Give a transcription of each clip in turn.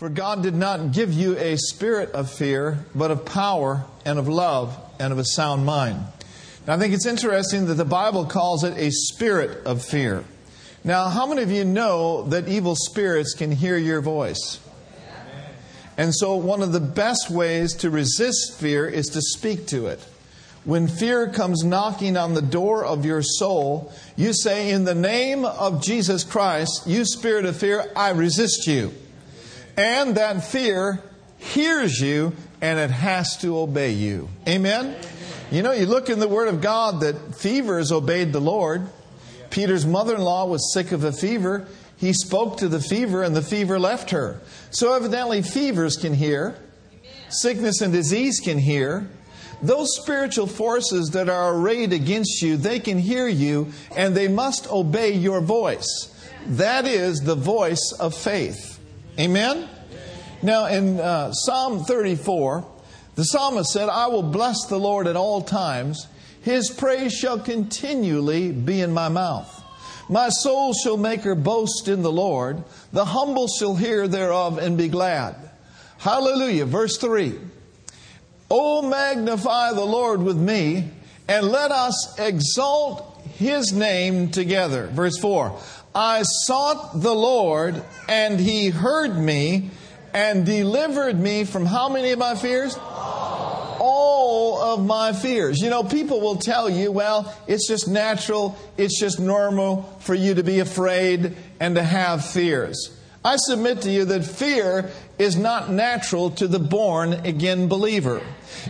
For God did not give you a spirit of fear, but of power and of love and of a sound mind. Now, I think it's interesting that the Bible calls it a spirit of fear. Now, how many of you know that evil spirits can hear your voice? And so, one of the best ways to resist fear is to speak to it. When fear comes knocking on the door of your soul, you say, In the name of Jesus Christ, you spirit of fear, I resist you. And that fear hears you and it has to obey you. Amen? You know, you look in the Word of God that fevers obeyed the Lord. Peter's mother in law was sick of a fever. He spoke to the fever and the fever left her. So, evidently, fevers can hear, sickness and disease can hear. Those spiritual forces that are arrayed against you, they can hear you and they must obey your voice. That is the voice of faith. Amen? Now, in uh, Psalm 34, the psalmist said, I will bless the Lord at all times. His praise shall continually be in my mouth. My soul shall make her boast in the Lord. The humble shall hear thereof and be glad. Hallelujah. Verse 3. Oh, magnify the Lord with me, and let us exalt his name together. Verse 4 I sought the Lord, and he heard me and delivered me from how many of my fears? All of my fears. You know, people will tell you, well, it's just natural, it's just normal for you to be afraid and to have fears. I submit to you that fear is not natural to the born again believer.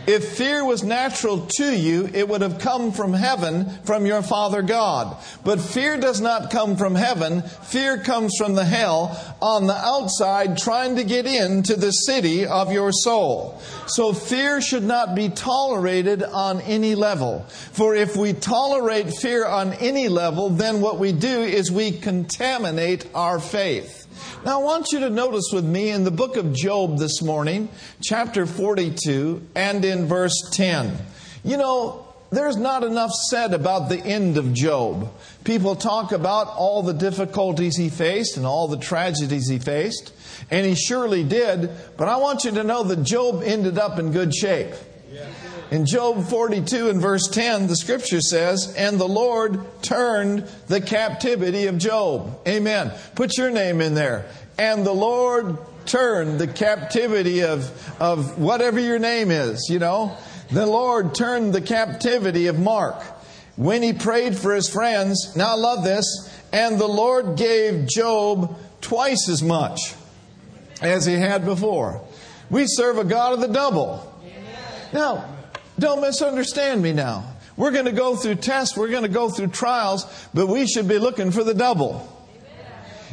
If fear was natural to you, it would have come from heaven, from your Father God. But fear does not come from heaven. Fear comes from the hell on the outside trying to get into the city of your soul. So fear should not be tolerated on any level. For if we tolerate fear on any level, then what we do is we contaminate our faith. Now, I want you to notice with me in the book of Job this morning, chapter 42, and in verse 10. You know, there's not enough said about the end of Job. People talk about all the difficulties he faced and all the tragedies he faced, and he surely did, but I want you to know that Job ended up in good shape. In Job 42 and verse 10, the scripture says, And the Lord turned the captivity of Job. Amen. Put your name in there. And the Lord turned the captivity of, of whatever your name is, you know. The Lord turned the captivity of Mark when he prayed for his friends. Now I love this. And the Lord gave Job twice as much as he had before. We serve a God of the double. Now, don't misunderstand me now. We're going to go through tests, we're going to go through trials, but we should be looking for the double.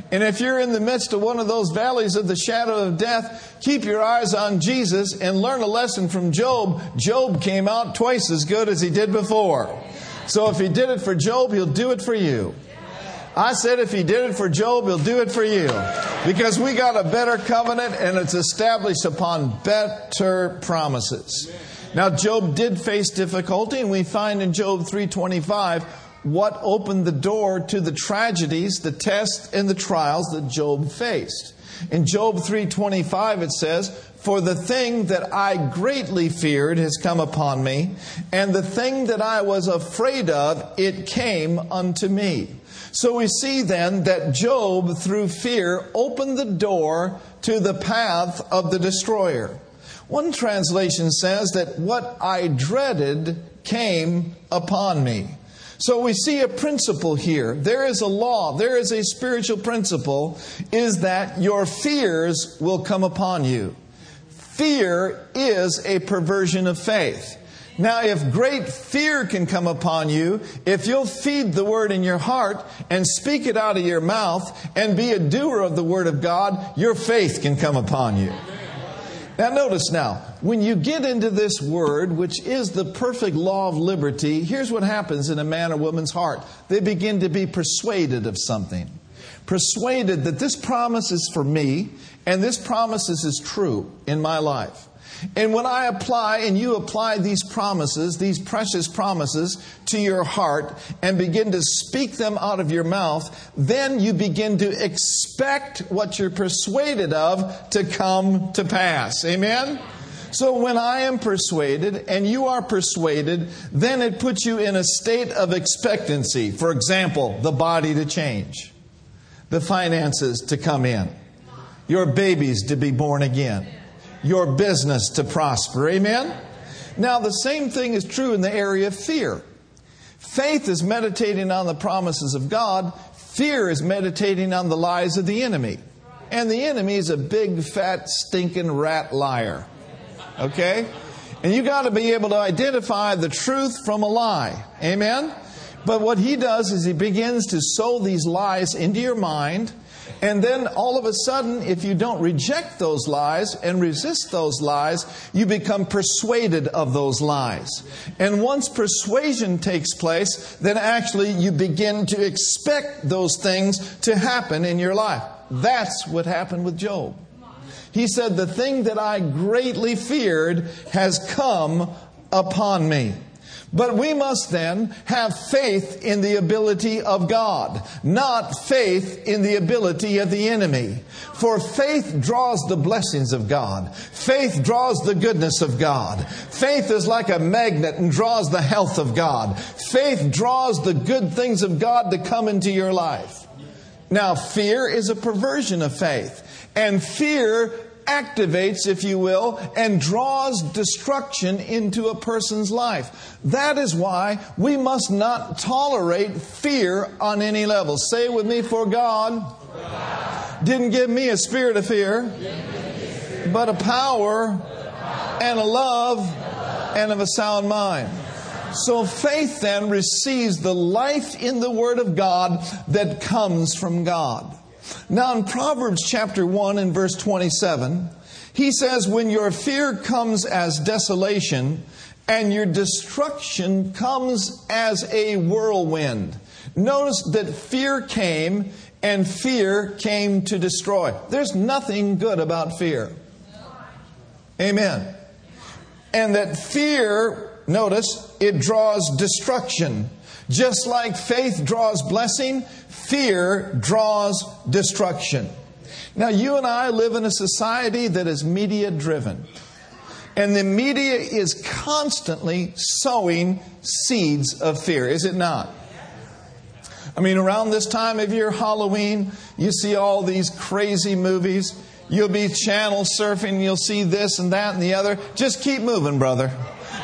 And if you're in the midst of one of those valleys of the shadow of death, keep your eyes on Jesus and learn a lesson from Job. Job came out twice as good as he did before. So if he did it for Job, he'll do it for you. I said if he did it for Job, he'll do it for you. Because we got a better covenant and it's established upon better promises. Now Job did face difficulty and we find in Job 325 what opened the door to the tragedies, the tests and the trials that Job faced. In Job 3:25 it says, "For the thing that I greatly feared has come upon me, and the thing that I was afraid of it came unto me." So we see then that Job through fear opened the door to the path of the destroyer. One translation says that what I dreaded came upon me. So we see a principle here. There is a law, there is a spiritual principle, is that your fears will come upon you. Fear is a perversion of faith. Now, if great fear can come upon you, if you'll feed the word in your heart and speak it out of your mouth and be a doer of the word of God, your faith can come upon you. Now, notice now, when you get into this word, which is the perfect law of liberty, here's what happens in a man or woman's heart they begin to be persuaded of something. persuaded that this promise is for me and this promise is true in my life. And when I apply and you apply these promises, these precious promises, to your heart and begin to speak them out of your mouth, then you begin to expect what you're persuaded of to come to pass. Amen? So when I am persuaded and you are persuaded, then it puts you in a state of expectancy. For example, the body to change, the finances to come in, your babies to be born again your business to prosper. Amen? Now, the same thing is true in the area of fear. Faith is meditating on the promises of God, fear is meditating on the lies of the enemy. And the enemy is a big, fat, stinking rat liar. Okay? And you got to be able to identify the truth from a lie. Amen? But what he does is he begins to sow these lies into your mind and then all of a sudden, if you don't reject those lies and resist those lies, you become persuaded of those lies. And once persuasion takes place, then actually you begin to expect those things to happen in your life. That's what happened with Job. He said, The thing that I greatly feared has come upon me. But we must then have faith in the ability of God, not faith in the ability of the enemy. For faith draws the blessings of God. Faith draws the goodness of God. Faith is like a magnet and draws the health of God. Faith draws the good things of God to come into your life. Now, fear is a perversion of faith. And fear activates, if you will, and draws destruction into a person's life. That is why we must not tolerate fear on any level. Say with me, for God, didn't give me a spirit of fear, but a power and a love and of a sound mind. So faith then receives the life in the Word of God that comes from God. Now, in Proverbs chapter 1 and verse 27, he says, When your fear comes as desolation and your destruction comes as a whirlwind. Notice that fear came and fear came to destroy. There's nothing good about fear. Amen. And that fear, notice, it draws destruction. Just like faith draws blessing, fear draws destruction. Now, you and I live in a society that is media driven. And the media is constantly sowing seeds of fear, is it not? I mean, around this time of year, Halloween, you see all these crazy movies. You'll be channel surfing, you'll see this and that and the other. Just keep moving, brother.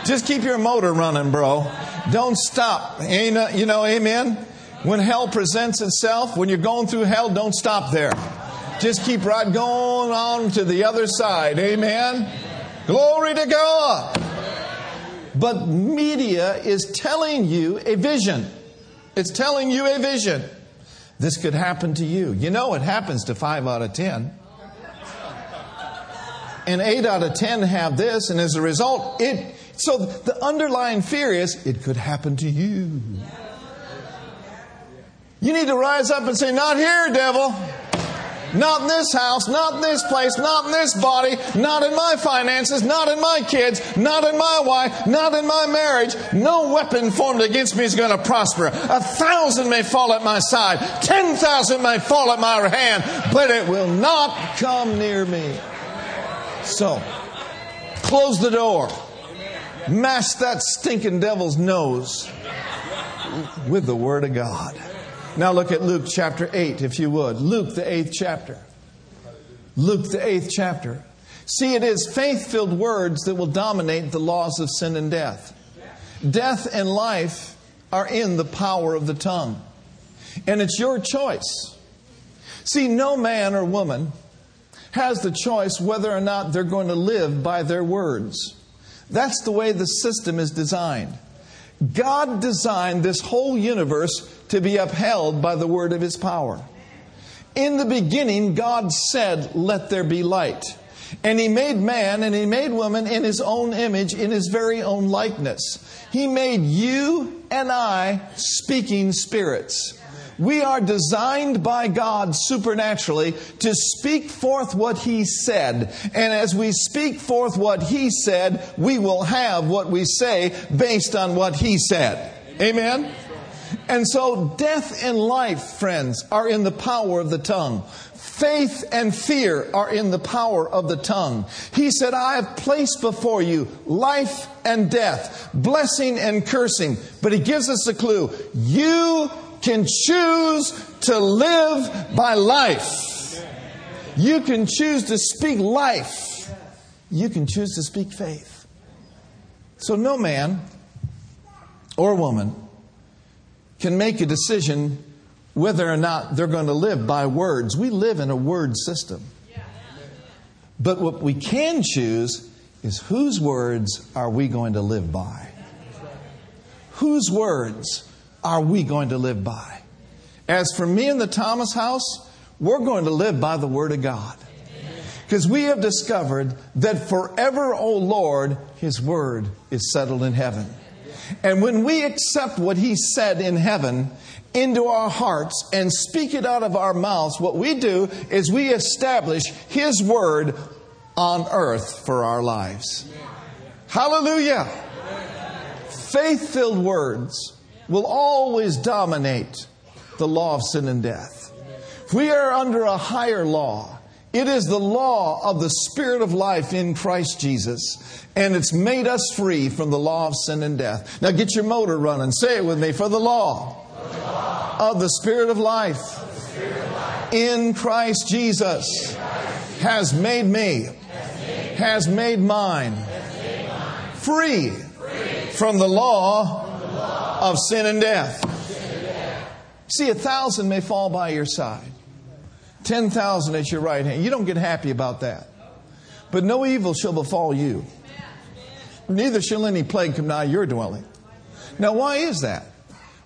Just keep your motor running, bro. Don't stop. Ain't, you know, amen? When hell presents itself, when you're going through hell, don't stop there. Just keep right going on to the other side. Amen? Glory to God. But media is telling you a vision. It's telling you a vision. This could happen to you. You know it happens to five out of ten. And eight out of ten have this, and as a result, it so the underlying fear is it could happen to you. You need to rise up and say, Not here, devil. Not in this house, not in this place, not in this body, not in my finances, not in my kids, not in my wife, not in my marriage. No weapon formed against me is going to prosper. A thousand may fall at my side, ten thousand may fall at my hand, but it will not come near me. So, close the door. Mash that stinking devil's nose with the Word of God. Now look at Luke chapter 8, if you would. Luke, the eighth chapter. Luke, the eighth chapter. See, it is faith filled words that will dominate the laws of sin and death. Death and life are in the power of the tongue. And it's your choice. See, no man or woman has the choice whether or not they're going to live by their words. That's the way the system is designed. God designed this whole universe to be upheld by the word of his power. In the beginning, God said, Let there be light. And he made man and he made woman in his own image, in his very own likeness. He made you and I speaking spirits. We are designed by God supernaturally to speak forth what He said. And as we speak forth what He said, we will have what we say based on what He said. Amen? And so death and life, friends, are in the power of the tongue. Faith and fear are in the power of the tongue. He said, I have placed before you life and death, blessing and cursing. But he gives us a clue. You can choose to live by life. You can choose to speak life. You can choose to speak faith. So no man or woman can make a decision whether or not they're going to live by words. We live in a word system. But what we can choose is whose words are we going to live by? Whose words are we going to live by? As for me and the Thomas house, we're going to live by the Word of God. Because we have discovered that forever, O Lord, His Word is settled in heaven. And when we accept what He said in heaven into our hearts and speak it out of our mouths, what we do is we establish His Word on earth for our lives. Hallelujah. Faith filled words will always dominate the law of sin and death. We are under a higher law, it is the law of the Spirit of life in Christ Jesus, and it's made us free from the law of sin and death. Now get your motor running. Say it with me for the law, for the law of the Spirit of life, Spirit of life. in Christ Jesus in Christ. has made me, has made mine, free, free from the law, from the law of sin and death. See, a thousand may fall by your side, 10,000 at your right hand. You don't get happy about that. But no evil shall befall you, neither shall any plague come nigh your dwelling. Now, why is that?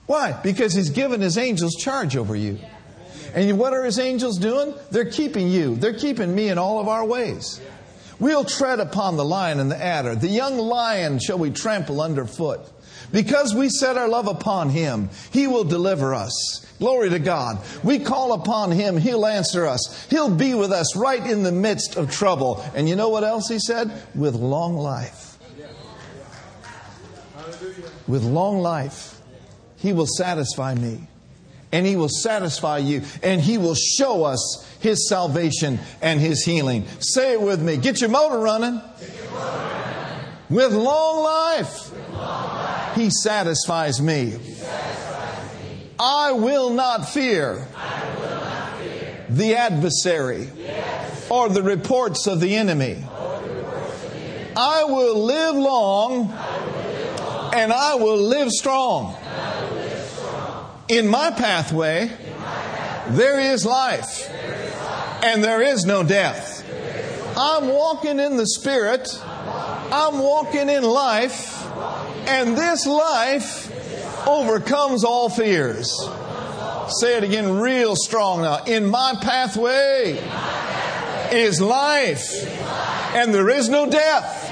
Why? Because He's given His angels charge over you. And what are His angels doing? They're keeping you, they're keeping me in all of our ways. We'll tread upon the lion and the adder. The young lion shall we trample underfoot. Because we set our love upon Him, He will deliver us. Glory to God. We call upon Him, He'll answer us. He'll be with us right in the midst of trouble. And you know what else He said? With long life. With long life, He will satisfy me. And He will satisfy you. And He will show us His salvation and His healing. Say it with me. Get your motor running. With long life. He satisfies me. I will not fear, the, adversary, or the reports of the enemy. I will live long, and I will live strong. In my pathway, there is life, and there is no death. I'm walking in the Spirit. I'm walking in life. And this life overcomes all fears. Say it again real strong now. In my pathway is life, and there is no death.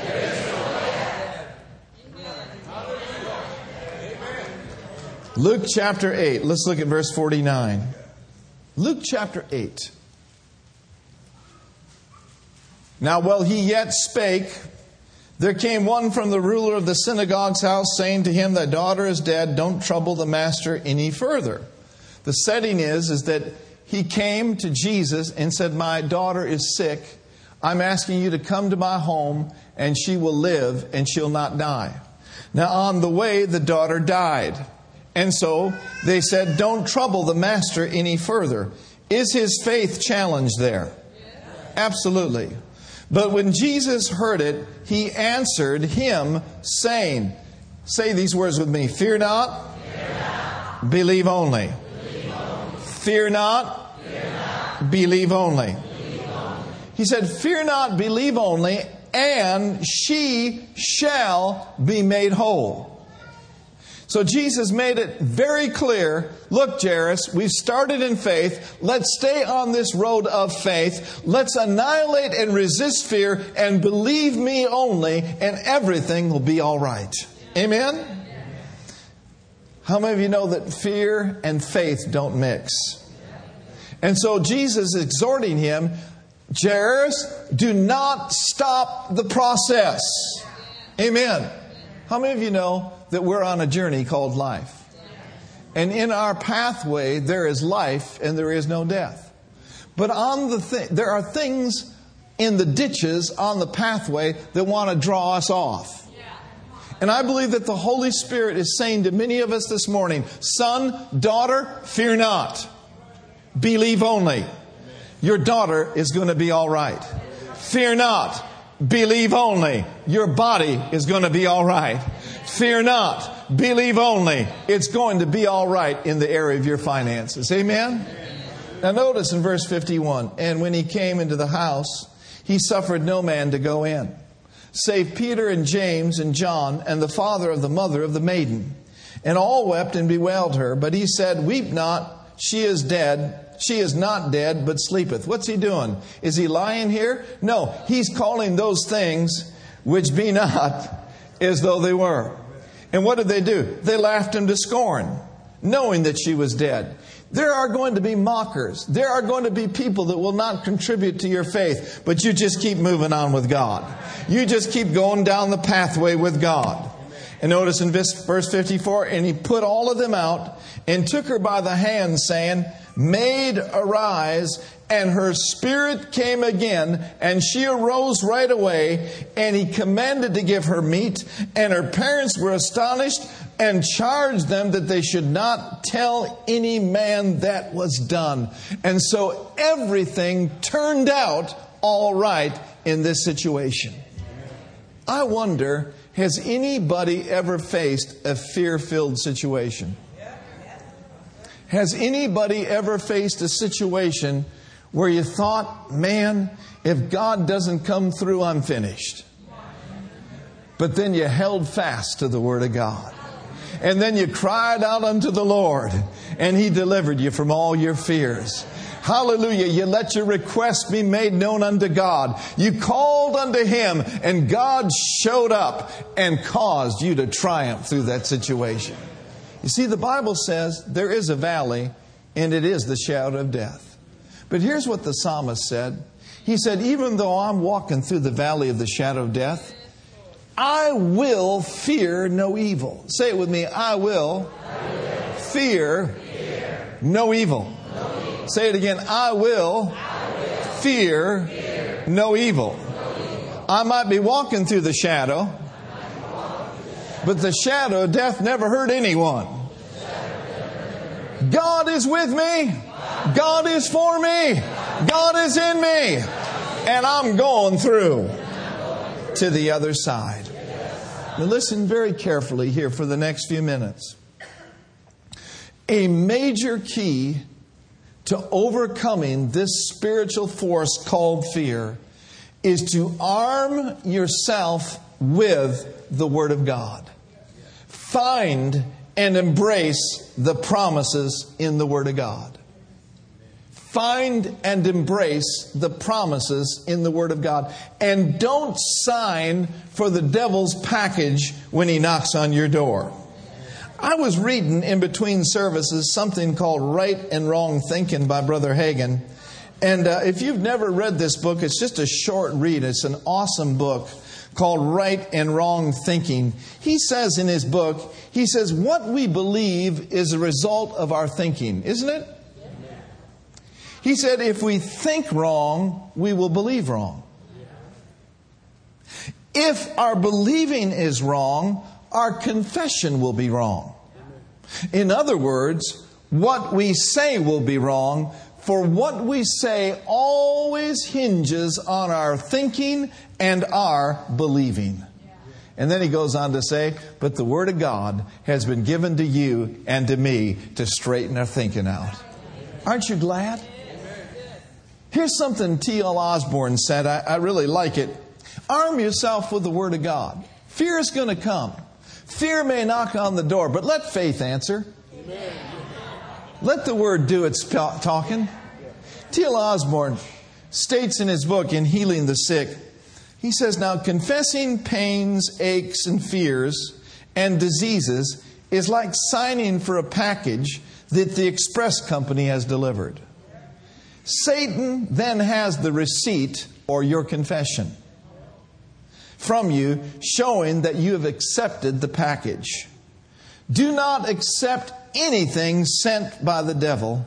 Luke chapter 8. Let's look at verse 49. Luke chapter 8. Now, while he yet spake, there came one from the ruler of the synagogue's house saying to him, Thy daughter is dead, don't trouble the master any further. The setting is, is that he came to Jesus and said, My daughter is sick. I'm asking you to come to my home and she will live and she'll not die. Now, on the way, the daughter died. And so they said, Don't trouble the master any further. Is his faith challenged there? Absolutely. But when Jesus heard it, he answered him, saying, Say these words with me Fear not, Fear not. Believe, only. Believe only. Fear not, Fear not. Believe, only. believe only. He said, Fear not, believe only, and she shall be made whole. So Jesus made it very clear look, Jairus, we've started in faith. Let's stay on this road of faith. Let's annihilate and resist fear and believe me only, and everything will be all right. Amen? How many of you know that fear and faith don't mix? And so Jesus is exhorting him, Jairus, do not stop the process. Amen. How many of you know that we're on a journey called life? And in our pathway, there is life and there is no death. But on the thi- there are things in the ditches on the pathway that want to draw us off. And I believe that the Holy Spirit is saying to many of us this morning, son, daughter, fear not. Believe only. Your daughter is going to be all right. Fear not. Believe only. Your body is going to be all right. Fear not. Believe only. It's going to be all right in the area of your finances. Amen? Now notice in verse 51 And when he came into the house, he suffered no man to go in, save Peter and James and John and the father of the mother of the maiden. And all wept and bewailed her. But he said, Weep not, she is dead. She is not dead, but sleepeth. What's he doing? Is he lying here? No, he's calling those things which be not as though they were. And what did they do? They laughed him to scorn, knowing that she was dead. There are going to be mockers. There are going to be people that will not contribute to your faith, but you just keep moving on with God. You just keep going down the pathway with God. And notice in verse 54, and he put all of them out and took her by the hand, saying, Maid, arise. And her spirit came again, and she arose right away, and he commanded to give her meat. And her parents were astonished and charged them that they should not tell any man that was done. And so everything turned out all right in this situation. I wonder has anybody ever faced a fear filled situation? Has anybody ever faced a situation where you thought, man, if God doesn't come through, I'm finished? But then you held fast to the Word of God. And then you cried out unto the Lord, and He delivered you from all your fears. Hallelujah. You let your request be made known unto God. You called unto Him, and God showed up and caused you to triumph through that situation. You see, the Bible says there is a valley, and it is the shadow of death. But here's what the psalmist said He said, Even though I'm walking through the valley of the shadow of death, I will fear no evil. Say it with me I will, I will. Fear, fear, no evil. No evil. Say it again I will, I will. Fear, fear, no evil. No evil. I might be walking through the shadow, but the shadow of death never hurt anyone. God is with me. God is for me. God is in me. And I'm going through to the other side. Now, listen very carefully here for the next few minutes. A major key to overcoming this spiritual force called fear is to arm yourself with the Word of God. Find and embrace the promises in the Word of God. Find and embrace the promises in the Word of God. And don't sign for the devil's package when he knocks on your door. I was reading in between services something called Right and Wrong Thinking by Brother Hagin. And uh, if you've never read this book, it's just a short read. It's an awesome book called Right and Wrong Thinking. He says in his book, he says, What we believe is a result of our thinking, isn't it? He said, If we think wrong, we will believe wrong. If our believing is wrong, our confession will be wrong. In other words, what we say will be wrong, for what we say always hinges on our thinking and our believing. And then he goes on to say, But the Word of God has been given to you and to me to straighten our thinking out. Aren't you glad? Here's something T.L. Osborn said. I, I really like it. Arm yourself with the Word of God. Fear is going to come. Fear may knock on the door, but let faith answer. Amen. Let the Word do its talking. T.L. Osborn states in his book, In Healing the Sick, he says, Now confessing pains, aches, and fears and diseases is like signing for a package that the express company has delivered. Satan then has the receipt or your confession from you showing that you have accepted the package. Do not accept anything sent by the devil.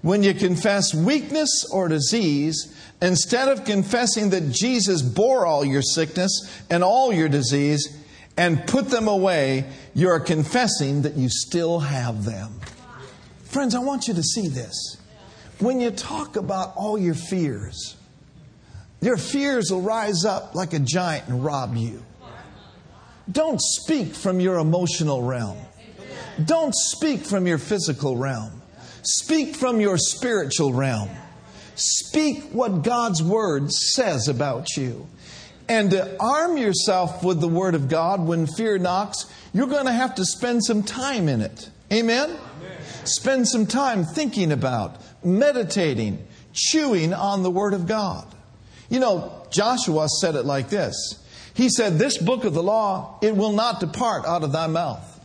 When you confess weakness or disease, instead of confessing that Jesus bore all your sickness and all your disease and put them away, you are confessing that you still have them. Friends, I want you to see this. When you talk about all your fears, your fears will rise up like a giant and rob you. Don't speak from your emotional realm. Don't speak from your physical realm. Speak from your spiritual realm. Speak what God's Word says about you. And to arm yourself with the Word of God when fear knocks, you're going to have to spend some time in it. Amen? Amen? Spend some time thinking about, meditating, chewing on the Word of God. You know, Joshua said it like this He said, This book of the law, it will not depart out of thy mouth,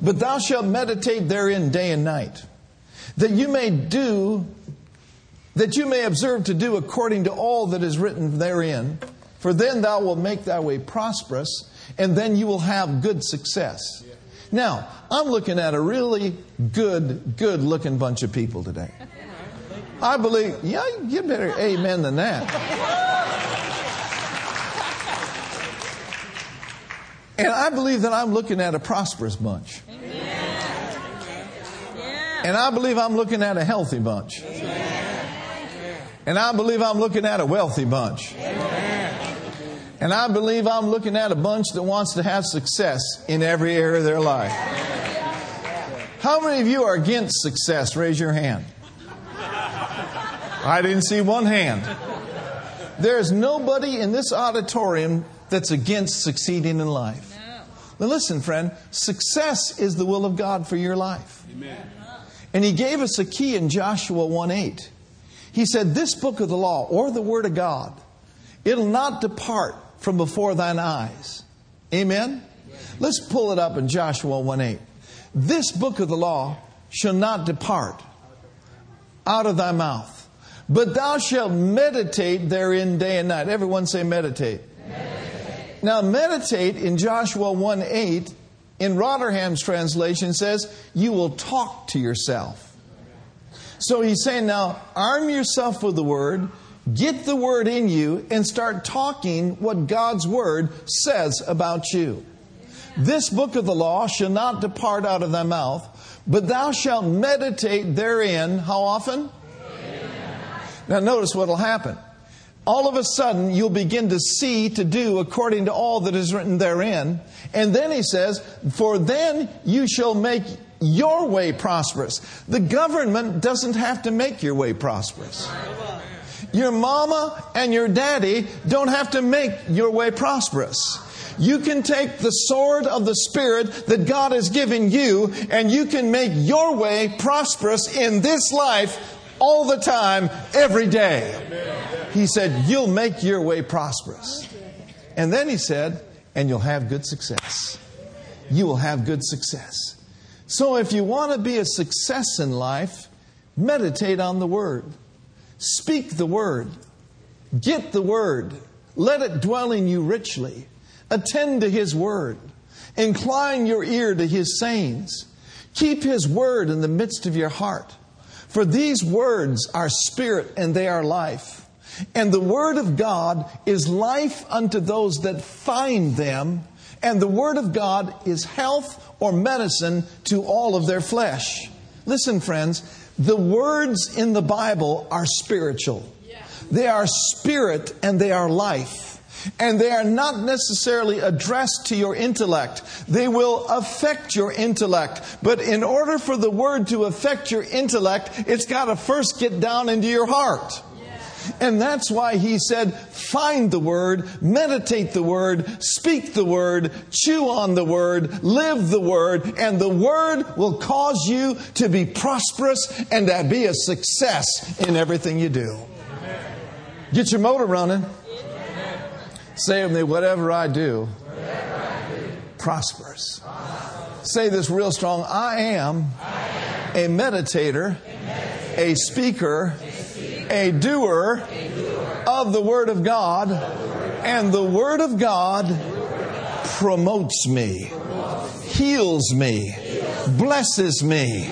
but thou shalt meditate therein day and night, that you may do, that you may observe to do according to all that is written therein. For then thou wilt make thy way prosperous, and then you will have good success. Now, I'm looking at a really good, good looking bunch of people today. I believe, yeah, you get better amen than that. And I believe that I'm looking at a prosperous bunch. And I believe I'm looking at a healthy bunch. And I believe I'm looking at a wealthy bunch. And I believe I'm looking at a bunch that wants to have success in every area of their life. How many of you are against success? Raise your hand. I didn't see one hand. There's nobody in this auditorium that's against succeeding in life. Now, listen, friend, success is the will of God for your life. Amen. And He gave us a key in Joshua 1 8. He said, This book of the law, or the Word of God, it'll not depart from before thine eyes. Amen? Let's pull it up in Joshua 1 8. This book of the law shall not depart out of thy mouth but thou shalt meditate therein day and night. Everyone say meditate. meditate. Now, meditate in Joshua 1 8, in Rotherham's translation says, you will talk to yourself. So he's saying now, arm yourself with the word, get the word in you, and start talking what God's word says about you. This book of the law shall not depart out of thy mouth, but thou shalt meditate therein, how often? Now, notice what will happen. All of a sudden, you'll begin to see to do according to all that is written therein. And then he says, For then you shall make your way prosperous. The government doesn't have to make your way prosperous. Your mama and your daddy don't have to make your way prosperous. You can take the sword of the Spirit that God has given you and you can make your way prosperous in this life all the time, every day. He said, You'll make your way prosperous. And then he said, And you'll have good success. You will have good success. So if you want to be a success in life, meditate on the Word. Speak the Word. Get the Word. Let it dwell in you richly. Attend to His Word. Incline your ear to His sayings. Keep His Word in the midst of your heart. For these words are spirit and they are life. And the word of God is life unto those that find them. And the word of God is health or medicine to all of their flesh. Listen, friends, the words in the Bible are spiritual. They are spirit and they are life. And they are not necessarily addressed to your intellect. They will affect your intellect. But in order for the word to affect your intellect, it's got to first get down into your heart. And that's why he said, find the word, meditate the word, speak the word, chew on the word, live the word, and the word will cause you to be prosperous and to be a success in everything you do. Get your motor running. Say with me, whatever I do, whatever I do prospers. prospers. Say this real strong. I am, a meditator, a speaker, a doer of the Word of God, and the Word of God promotes me, heals me, blesses me,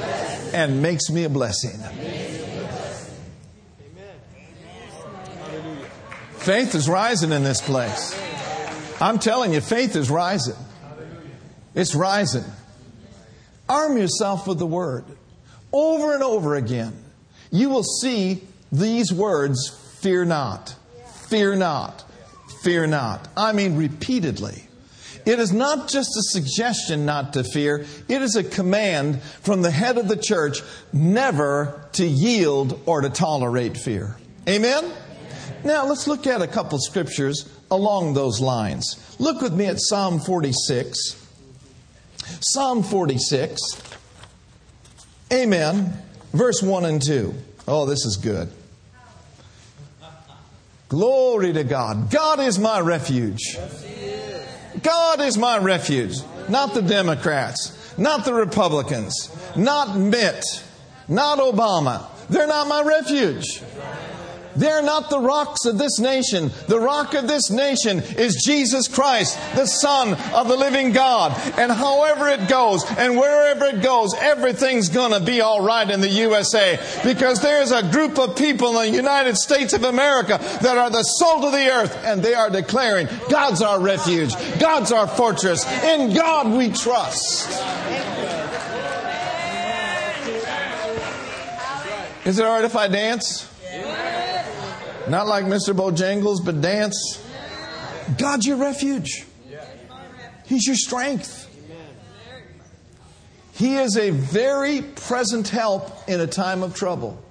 and makes me a blessing. Faith is rising in this place. I'm telling you, faith is rising. It's rising. Arm yourself with the Word over and over again. You will see these words fear not, fear not, fear not. I mean, repeatedly. It is not just a suggestion not to fear, it is a command from the head of the church never to yield or to tolerate fear. Amen? Now, let's look at a couple scriptures along those lines. Look with me at Psalm 46. Psalm 46. Amen. Verse 1 and 2. Oh, this is good. Glory to God. God is my refuge. God is my refuge. Not the Democrats, not the Republicans, not Mitt, not Obama. They're not my refuge. They're not the rocks of this nation. The rock of this nation is Jesus Christ, the Son of the living God. And however it goes and wherever it goes, everything's going to be all right in the USA because there's a group of people in the United States of America that are the salt of the earth and they are declaring, God's our refuge, God's our fortress, in God we trust. Is it all right if I dance? Not like Mr. Bojangles, but dance. God's your refuge. He's your strength. He is a very present help in a time of trouble.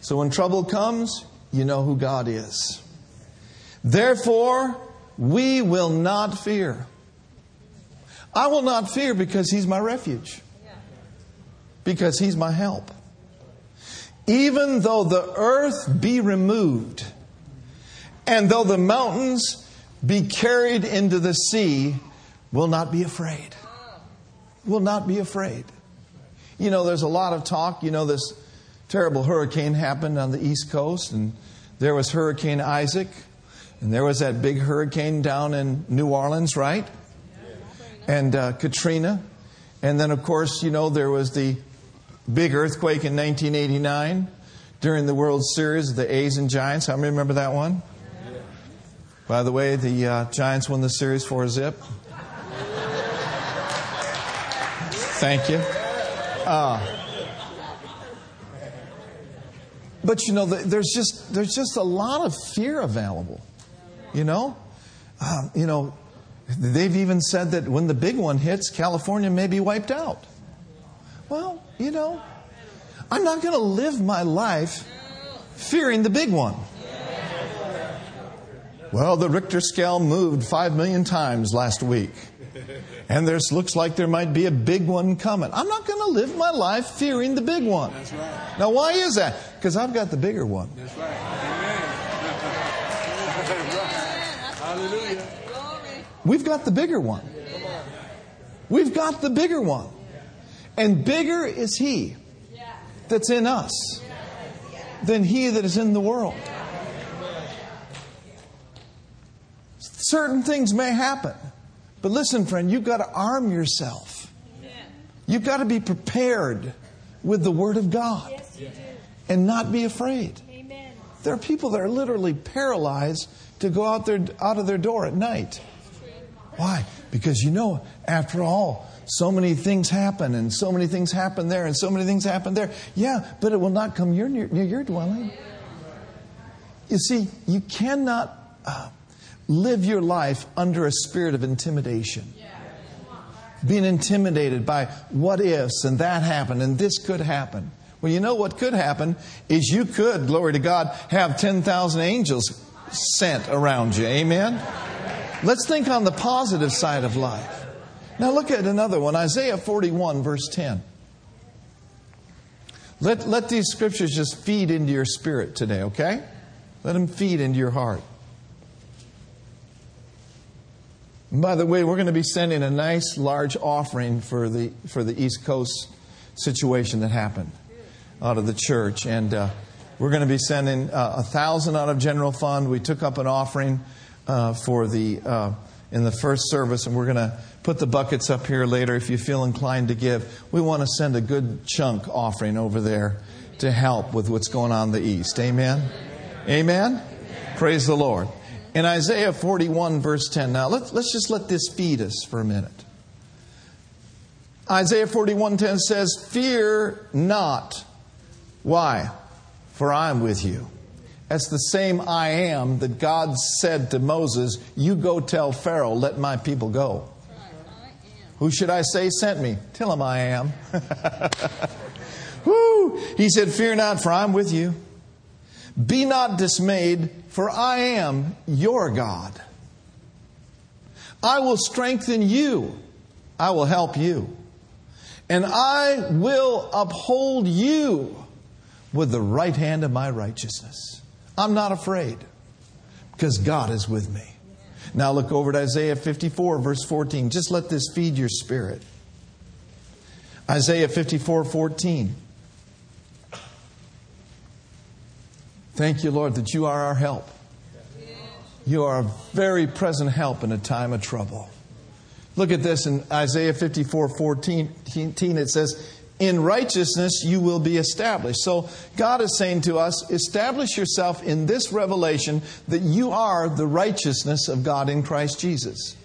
So when trouble comes, you know who God is. Therefore, we will not fear. I will not fear because He's my refuge, because He's my help. Even though the earth be removed, and though the mountains be carried into the sea, will not be afraid. Will not be afraid. You know, there's a lot of talk. You know, this terrible hurricane happened on the East Coast, and there was Hurricane Isaac, and there was that big hurricane down in New Orleans, right? And uh, Katrina. And then, of course, you know, there was the big earthquake in 1989 during the World Series of the A's and Giants. How many remember that one? By the way, the uh, Giants won the series for a zip. Thank you. Uh, but you know, there's just there's just a lot of fear available. You know, uh, you know, they've even said that when the big one hits, California may be wiped out. You know, I'm not going to live my life fearing the big one. Well, the Richter scale moved five million times last week. And there looks like there might be a big one coming. I'm not going to live my life fearing the big one. That's right. Now, why is that? Because I've got the bigger one. That's right. Hallelujah. We've got the bigger one. We've got the bigger one. And bigger is He that's in us than He that is in the world. Certain things may happen. But listen, friend, you've got to arm yourself. You've got to be prepared with the Word of God and not be afraid. There are people that are literally paralyzed to go out, there, out of their door at night. Why? Because you know, after all, so many things happen, and so many things happen there, and so many things happen there. Yeah, but it will not come near, near, your dwelling. You see, you cannot uh, live your life under a spirit of intimidation. Being intimidated by what ifs and that happened and this could happen. Well, you know what could happen is you could, glory to God, have 10,000 angels sent around you. Amen? Let's think on the positive side of life. Now look at another one Isaiah 41, verse 10. Let, let these scriptures just feed into your spirit today, okay? Let them feed into your heart. By the way, we're going to be sending a nice large offering for the for the East Coast situation that happened out of the church, and uh, we're going to be sending uh, a thousand out of general fund. We took up an offering uh, for the uh, in the first service, and we're going to put the buckets up here later if you feel inclined to give. We want to send a good chunk offering over there to help with what's going on in the east. Amen. Amen. Praise the Lord. In Isaiah 41, verse 10. Now, let's, let's just let this feed us for a minute. Isaiah 41:10 says, "Fear not. Why? For I am with you." That's the same I am that God said to Moses, "You go tell Pharaoh, let my people go." Who should I say sent me? Tell him I am. Woo! He said, "Fear not, for I am with you." Be not dismayed, for I am your God. I will strengthen you. I will help you. And I will uphold you with the right hand of my righteousness. I'm not afraid because God is with me. Now look over at Isaiah 54, verse 14. Just let this feed your spirit. Isaiah 54, 14. Thank you, Lord, that you are our help. You are a very present help in a time of trouble. Look at this in Isaiah 54 14. It says, In righteousness you will be established. So God is saying to us, establish yourself in this revelation that you are the righteousness of God in Christ Jesus.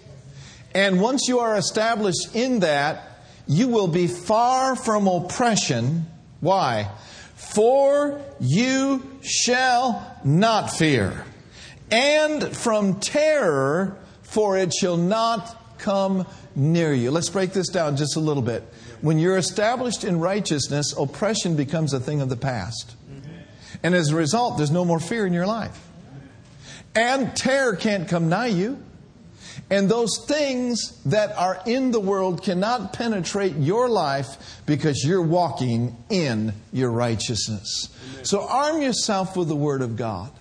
And once you are established in that, you will be far from oppression. Why? For you shall not fear, and from terror, for it shall not come near you. Let's break this down just a little bit. When you're established in righteousness, oppression becomes a thing of the past. And as a result, there's no more fear in your life. And terror can't come nigh you. And those things that are in the world cannot penetrate your life because you're walking in your righteousness. Amen. So arm yourself with the Word of God.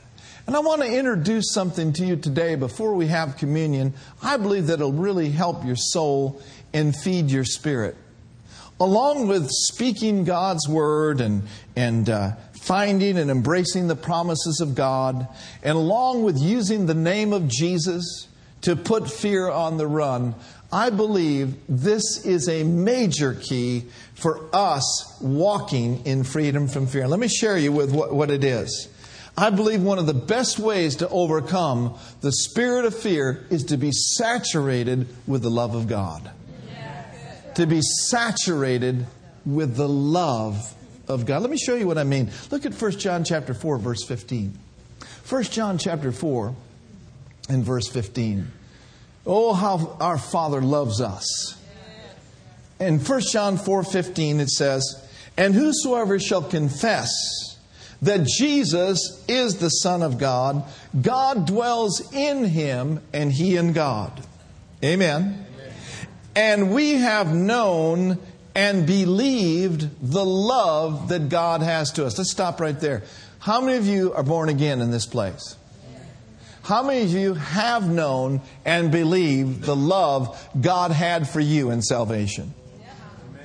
And I want to introduce something to you today before we have communion. I believe that it'll really help your soul and feed your spirit. Along with speaking God's Word and, and uh, finding and embracing the promises of God, and along with using the name of Jesus, to put fear on the run. I believe this is a major key for us walking in freedom from fear. Let me share you with what, what it is. I believe one of the best ways to overcome the spirit of fear is to be saturated with the love of God. To be saturated with the love of God. Let me show you what I mean. Look at 1 John chapter 4 verse 15. 1 John chapter 4 and verse 15. Oh, how our Father loves us. In 1 John 4:15 it says, "And whosoever shall confess that Jesus is the Son of God, God dwells in him and he in God." Amen. And we have known and believed the love that God has to us. Let's stop right there. How many of you are born again in this place? How many of you have known and believed the love God had for you in salvation?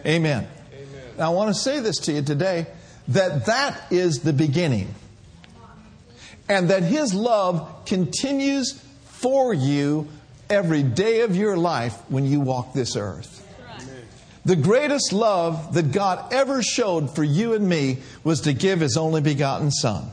Amen. Amen. Now, I want to say this to you today that that is the beginning. And that His love continues for you every day of your life when you walk this earth. The greatest love that God ever showed for you and me was to give His only begotten Son.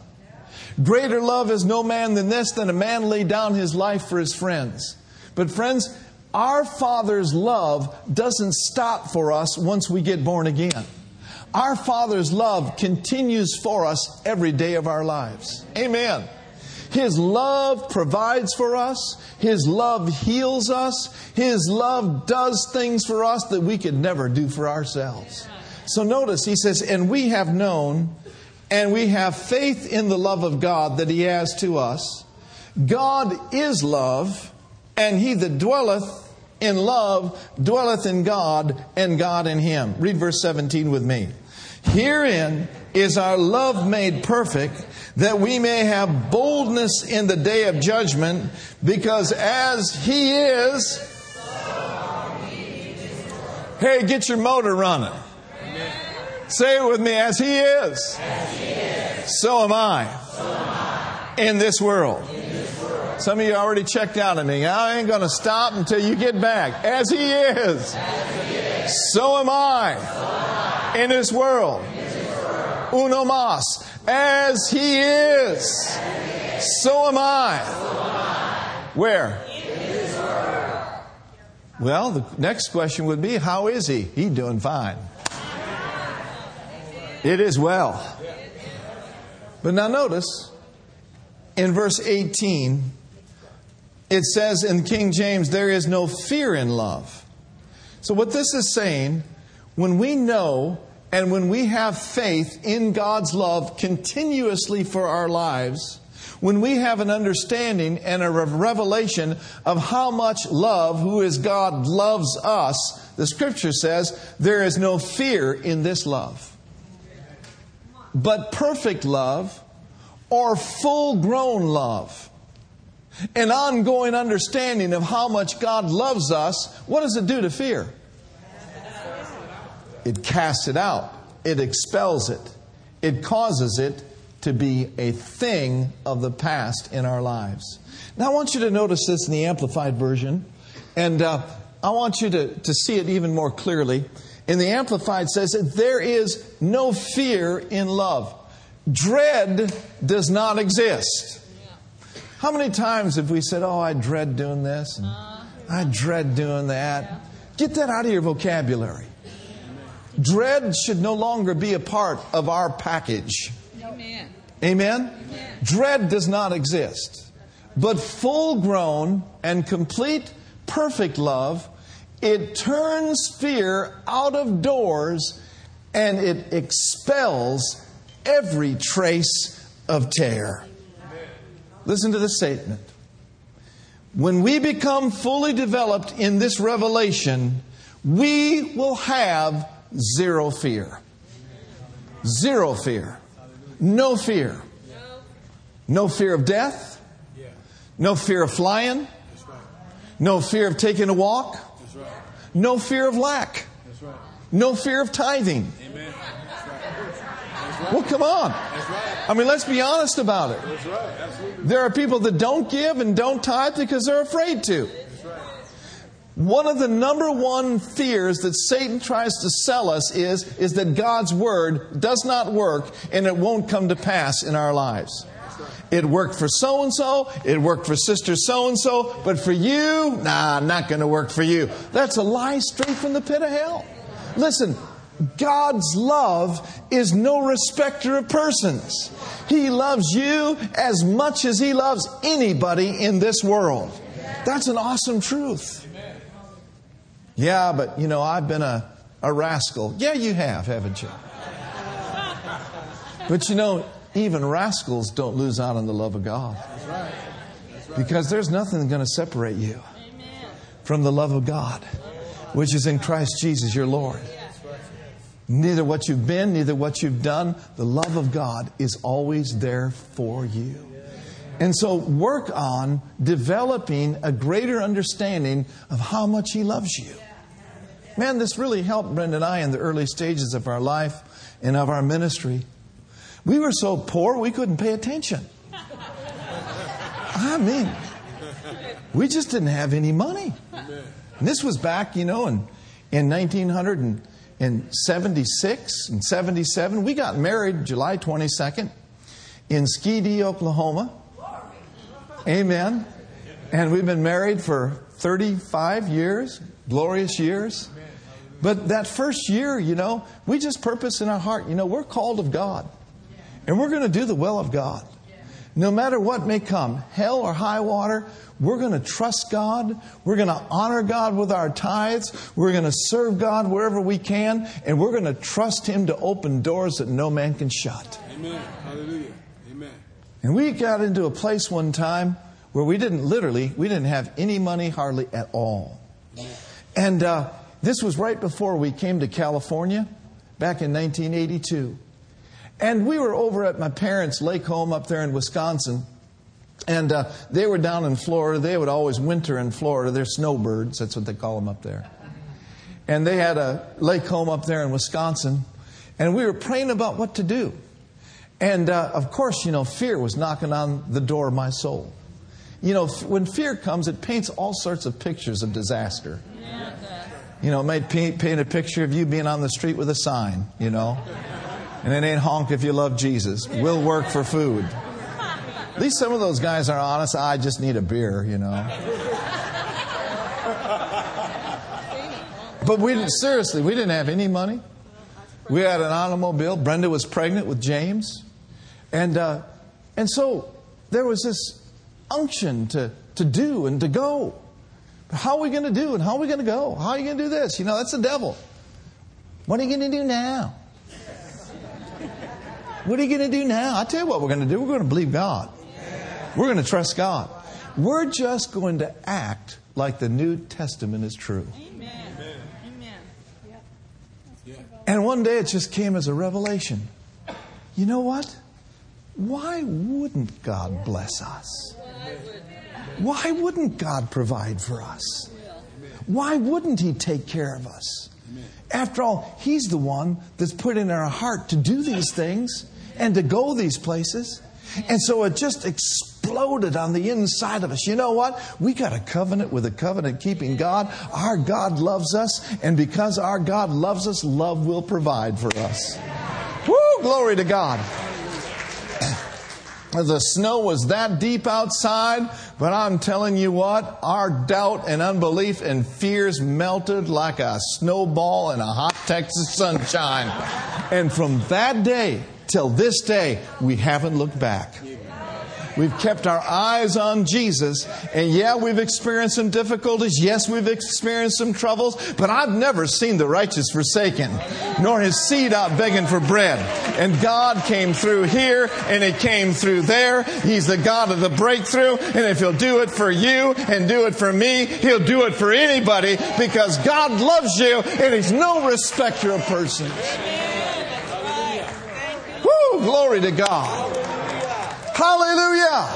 Greater love is no man than this, than a man lay down his life for his friends. But, friends, our Father's love doesn't stop for us once we get born again. Our Father's love continues for us every day of our lives. Amen. His love provides for us. His love heals us. His love does things for us that we could never do for ourselves. So notice, he says, and we have known and we have faith in the love of God that He has to us. God is love, and he that dwelleth in love dwelleth in God, and God in him. Read verse 17 with me. Herein is our love made perfect, that we may have boldness in the day of judgment, because as He is, Hey, get your motor running. Say it with me as he is. So, am I. In this world. Some of you already checked out on me. I ain't going to stop until you get back. As he is. So am I. In this world. Uno mas. As he is. So am I. Where? Well, the next question would be, how is he? He doing fine. It is well. But now notice, in verse 18, it says in King James, there is no fear in love. So what this is saying, when we know and when we have faith in God's love continuously for our lives, when we have an understanding and a revelation of how much love, who is God, loves us, the scripture says there is no fear in this love. But perfect love or full grown love, an ongoing understanding of how much God loves us, what does it do to fear? It casts it out, it expels it, it causes it to be a thing of the past in our lives. Now, I want you to notice this in the Amplified Version, and uh, I want you to, to see it even more clearly. In the Amplified says that there is no fear in love. Dread does not exist. How many times have we said, Oh, I dread doing this, and I dread doing that? Get that out of your vocabulary. Dread should no longer be a part of our package. Amen. Amen? Amen? Dread does not exist. But full grown and complete, perfect love, it turns fear out of doors and it expels every trace of terror. Listen to the statement. When we become fully developed in this revelation, we will have zero fear. Zero fear. No fear. No fear of death. No fear of flying. No fear of taking a walk. No fear of lack. No fear of tithing. Well, come on. I mean, let's be honest about it. There are people that don't give and don't tithe because they're afraid to. One of the number one fears that Satan tries to sell us is, is that God's word does not work and it won't come to pass in our lives. It worked for so and so, it worked for sister so and so, but for you, nah, not going to work for you. That's a lie straight from the pit of hell. Listen, God's love is no respecter of persons. He loves you as much as He loves anybody in this world. That's an awesome truth. Yeah, but you know, I've been a, a rascal. Yeah, you have, haven't you? But you know, even rascals don't lose out on the love of God. Because there's nothing going to separate you from the love of God, which is in Christ Jesus your Lord. Neither what you've been, neither what you've done, the love of God is always there for you. And so work on developing a greater understanding of how much He loves you. Man, this really helped Brenda and I in the early stages of our life and of our ministry. We were so poor we couldn't pay attention. I mean, we just didn't have any money. And this was back, you know, in, in 1976 and 77. We got married July 22nd in Skedee, Oklahoma. Amen. And we've been married for 35 years, glorious years. But that first year, you know, we just purpose in our heart, you know, we're called of God. And we're going to do the will of God. No matter what may come, hell or high water, we're going to trust God. We're going to honor God with our tithes. We're going to serve God wherever we can. And we're going to trust Him to open doors that no man can shut. Amen. Hallelujah. Amen. And we got into a place one time where we didn't literally, we didn't have any money hardly at all. And, uh, this was right before we came to California back in 1982. And we were over at my parents' lake home up there in Wisconsin. And uh, they were down in Florida. They would always winter in Florida. They're snowbirds. That's what they call them up there. and they had a lake home up there in Wisconsin, and we were praying about what to do. And uh, of course, you know, fear was knocking on the door of my soul. You know, when fear comes, it paints all sorts of pictures of disaster. You know, made paint, a picture of you being on the street with a sign, you know. And it ain't honk if you love Jesus. We'll work for food. At least some of those guys are honest. I just need a beer, you know. But we didn't, seriously, we didn't have any money. We had an automobile. Brenda was pregnant with James, and uh, and so there was this unction to to do and to go. How are we going to do and how are we going to go? How are you going to do this? You know, that's the devil. What are you going to do now? What are you going to do now? I tell you what we're going to do. We're going to believe God. We're going to trust God. We're just going to act like the New Testament is true. Amen. Amen. And one day it just came as a revelation. You know what? Why wouldn't God bless us? Why wouldn't God provide for us? Why wouldn't He take care of us? After all, He's the one that's put in our heart to do these things and to go these places. And so it just exploded on the inside of us. You know what? We got a covenant with a covenant keeping God. Our God loves us. And because our God loves us, love will provide for us. Woo! Glory to God. The snow was that deep outside, but I'm telling you what, our doubt and unbelief and fears melted like a snowball in a hot Texas sunshine. And from that day, till this day, we haven't looked back. We've kept our eyes on Jesus. And yeah, we've experienced some difficulties. Yes, we've experienced some troubles. But I've never seen the righteous forsaken, nor his seed out begging for bread. And God came through here and He came through there. He's the God of the breakthrough. And if He'll do it for you and do it for me, He'll do it for anybody because God loves you and He's no respecter of persons. Woo! Glory to God. Hallelujah.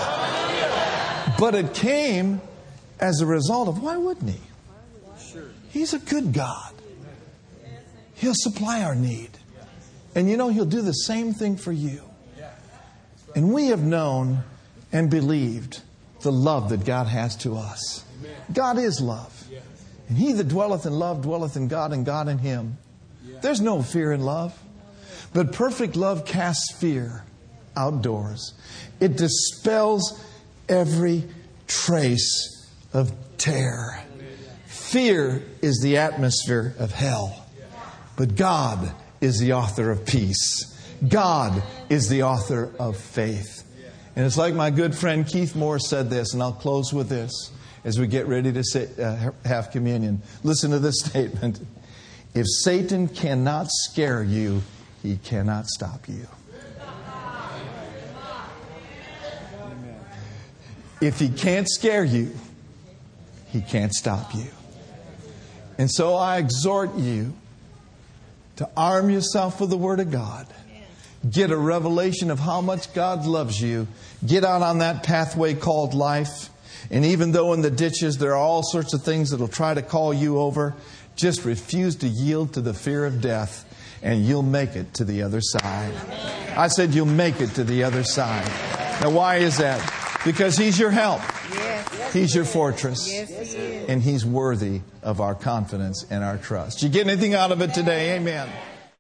But it came as a result of why wouldn't He? He's a good God. He'll supply our need. And you know, He'll do the same thing for you. And we have known and believed the love that God has to us. God is love. And he that dwelleth in love dwelleth in God and God in him. There's no fear in love. But perfect love casts fear outdoors. It dispels every trace of terror. Fear is the atmosphere of hell. But God is the author of peace. God is the author of faith. And it's like my good friend Keith Moore said this, and I'll close with this as we get ready to say, uh, have communion. Listen to this statement. If Satan cannot scare you, he cannot stop you. If he can't scare you, he can't stop you. And so I exhort you to arm yourself with the Word of God. Get a revelation of how much God loves you. Get out on that pathway called life. And even though in the ditches there are all sorts of things that'll try to call you over, just refuse to yield to the fear of death and you'll make it to the other side. I said you'll make it to the other side. Now, why is that? Because He's your help. He's your fortress. And He's worthy of our confidence and our trust. You get anything out of it today? Amen.